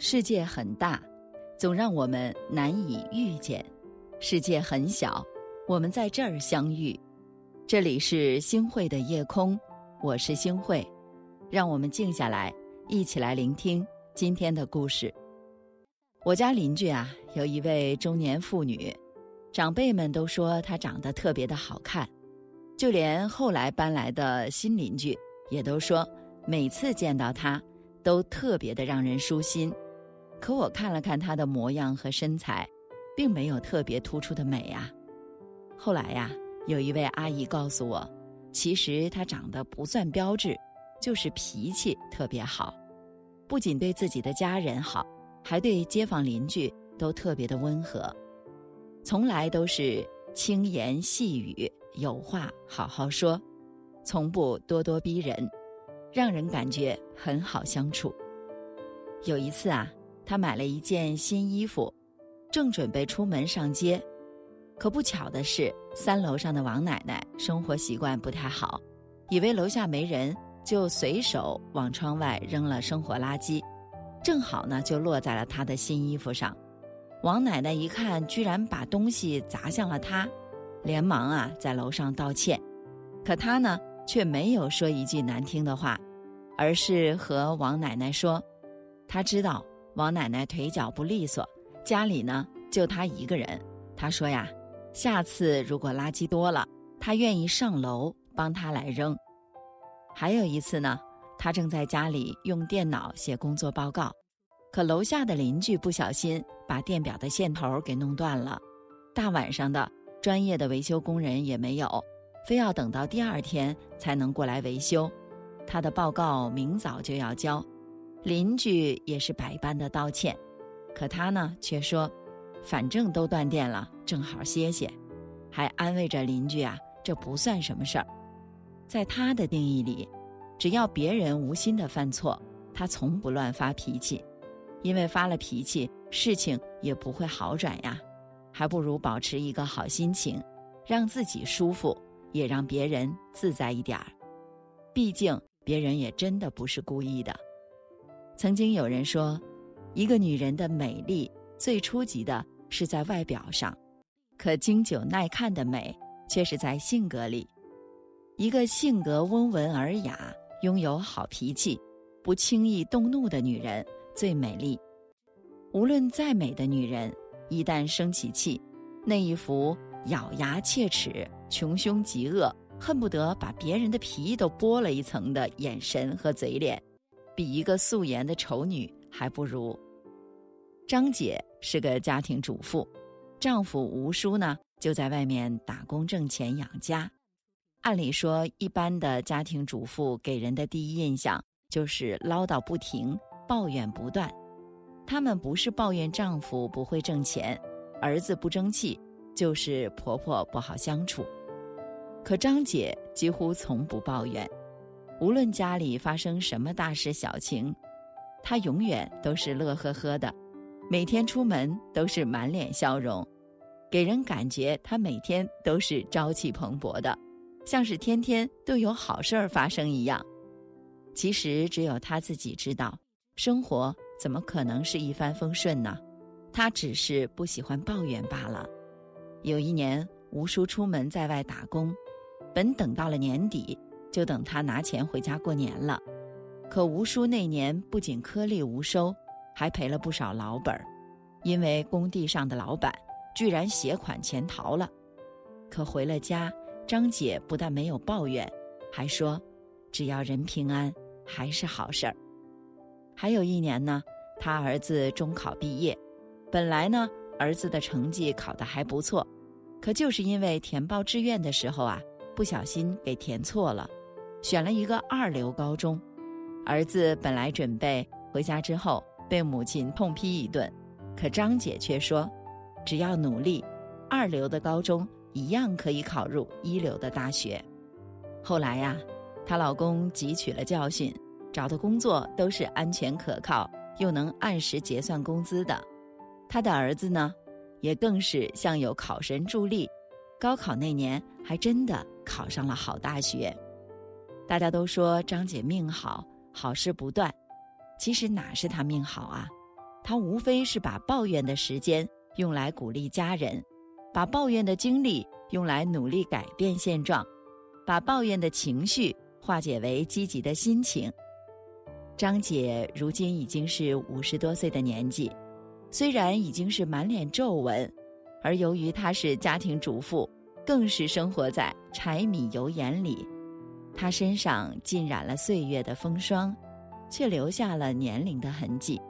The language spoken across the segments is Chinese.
世界很大，总让我们难以遇见；世界很小，我们在这儿相遇。这里是星汇的夜空，我是星汇，让我们静下来，一起来聆听今天的故事。我家邻居啊，有一位中年妇女，长辈们都说她长得特别的好看，就连后来搬来的新邻居也都说，每次见到她，都特别的让人舒心。可我看了看她的模样和身材，并没有特别突出的美啊。后来呀，有一位阿姨告诉我，其实她长得不算标致，就是脾气特别好，不仅对自己的家人好，还对街坊邻居都特别的温和，从来都是轻言细语，有话好好说，从不咄咄逼人，让人感觉很好相处。有一次啊。他买了一件新衣服，正准备出门上街，可不巧的是，三楼上的王奶奶生活习惯不太好，以为楼下没人，就随手往窗外扔了生活垃圾，正好呢就落在了他的新衣服上。王奶奶一看，居然把东西砸向了他，连忙啊在楼上道歉，可他呢却没有说一句难听的话，而是和王奶奶说，他知道。王奶奶腿脚不利索，家里呢就她一个人。她说呀，下次如果垃圾多了，她愿意上楼帮她来扔。还有一次呢，她正在家里用电脑写工作报告，可楼下的邻居不小心把电表的线头给弄断了。大晚上的，专业的维修工人也没有，非要等到第二天才能过来维修。她的报告明早就要交。邻居也是百般的道歉，可他呢却说：“反正都断电了，正好歇歇。”还安慰着邻居啊：“这不算什么事儿。”在他的定义里，只要别人无心的犯错，他从不乱发脾气，因为发了脾气，事情也不会好转呀。还不如保持一个好心情，让自己舒服，也让别人自在一点儿。毕竟别人也真的不是故意的。曾经有人说，一个女人的美丽最初级的是在外表上，可经久耐看的美却是在性格里。一个性格温文尔雅、拥有好脾气、不轻易动怒的女人最美丽。无论再美的女人，一旦生起气，那一副咬牙切齿、穷凶极恶、恨不得把别人的皮都剥了一层的眼神和嘴脸。比一个素颜的丑女还不如。张姐是个家庭主妇，丈夫吴叔呢就在外面打工挣钱养家。按理说，一般的家庭主妇给人的第一印象就是唠叨不停、抱怨不断。他们不是抱怨丈夫不会挣钱、儿子不争气，就是婆婆不好相处。可张姐几乎从不抱怨。无论家里发生什么大事小情，他永远都是乐呵呵的，每天出门都是满脸笑容，给人感觉他每天都是朝气蓬勃的，像是天天都有好事儿发生一样。其实只有他自己知道，生活怎么可能是一帆风顺呢？他只是不喜欢抱怨罢了。有一年，吴叔出门在外打工，本等到了年底。就等他拿钱回家过年了，可吴叔那年不仅颗粒无收，还赔了不少老本儿，因为工地上的老板居然携款潜逃了。可回了家，张姐不但没有抱怨，还说，只要人平安，还是好事儿。还有一年呢，他儿子中考毕业，本来呢，儿子的成绩考得还不错，可就是因为填报志愿的时候啊，不小心给填错了。选了一个二流高中，儿子本来准备回家之后被母亲痛批一顿，可张姐却说：“只要努力，二流的高中一样可以考入一流的大学。”后来呀，她老公汲取了教训，找的工作都是安全可靠又能按时结算工资的。他的儿子呢，也更是像有考神助力，高考那年还真的考上了好大学。大家都说张姐命好，好事不断。其实哪是她命好啊？她无非是把抱怨的时间用来鼓励家人，把抱怨的精力用来努力改变现状，把抱怨的情绪化解为积极的心情。张姐如今已经是五十多岁的年纪，虽然已经是满脸皱纹，而由于她是家庭主妇，更是生活在柴米油盐里，她身上浸染了岁月的风霜，却留下了年龄的痕迹。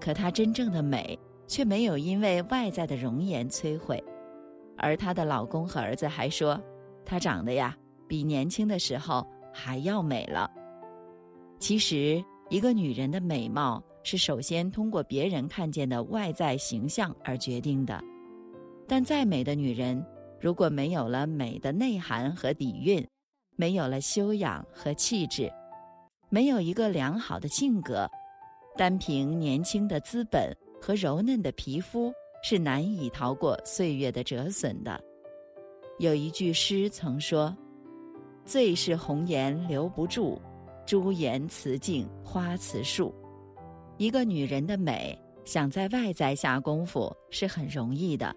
可她真正的美却没有因为外在的容颜摧毁，而她的老公和儿子还说，她长得呀比年轻的时候还要美了。其实，一个女人的美貌是首先通过别人看见的外在形象而决定的，但再美的女人，如果没有了美的内涵和底蕴，没有了修养和气质，没有一个良好的性格。单凭年轻的资本和柔嫩的皮肤是难以逃过岁月的折损的。有一句诗曾说：“最是红颜留不住，朱颜辞镜花辞树。”一个女人的美，想在外在下功夫是很容易的，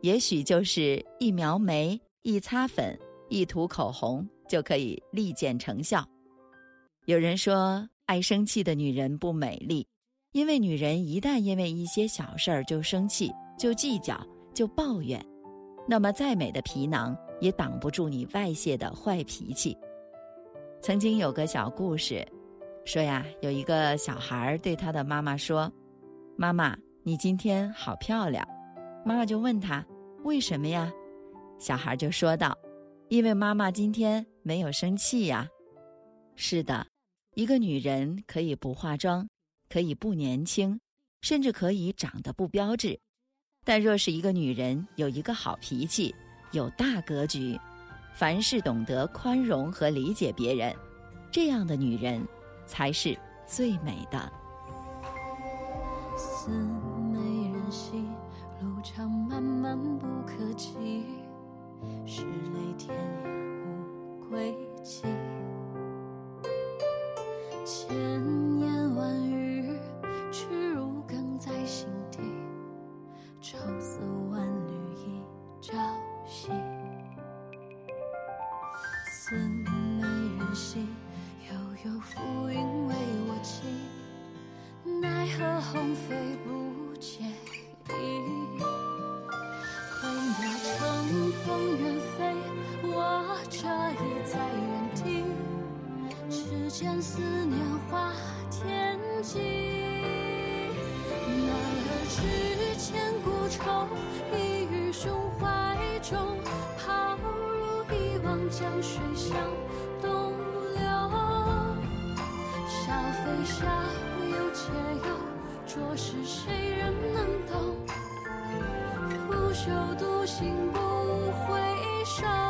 也许就是一描眉、一擦粉、一涂口红就可以立见成效。有人说。爱生气的女人不美丽，因为女人一旦因为一些小事儿就生气、就计较、就抱怨，那么再美的皮囊也挡不住你外泄的坏脾气。曾经有个小故事，说呀，有一个小孩对他的妈妈说：“妈妈，你今天好漂亮。”妈妈就问他：“为什么呀？”小孩就说道：“因为妈妈今天没有生气呀。”是的。一个女人可以不化妆，可以不年轻，甚至可以长得不标致，但若是一个女人有一个好脾气，有大格局，凡事懂得宽容和理解别人，这样的女人才是最美的。似美人兮，路长漫漫不可及，是泪天涯无归期。千言万语，耻如鲠在心底，愁思万缕一朝夕。似思念化天际，奈何只千古愁，一于胸怀中，抛入一汪江水向东流。笑非笑，忧且忧，着实谁人能懂？拂袖独行不回首。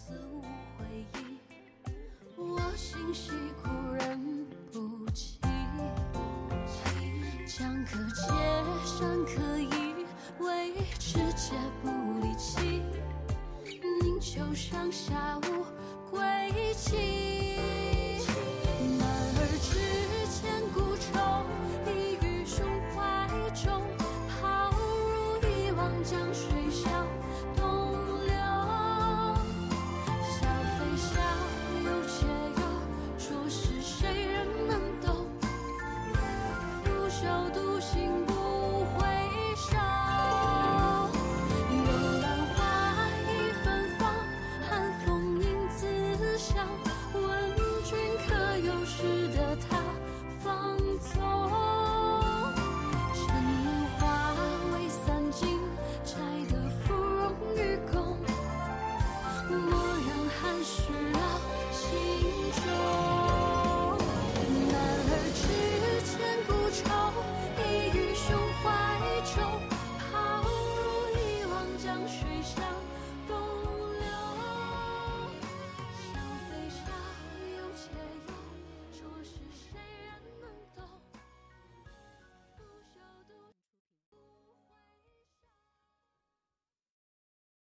相可皆善，可以为知解，不离弃，宁求上下无归期。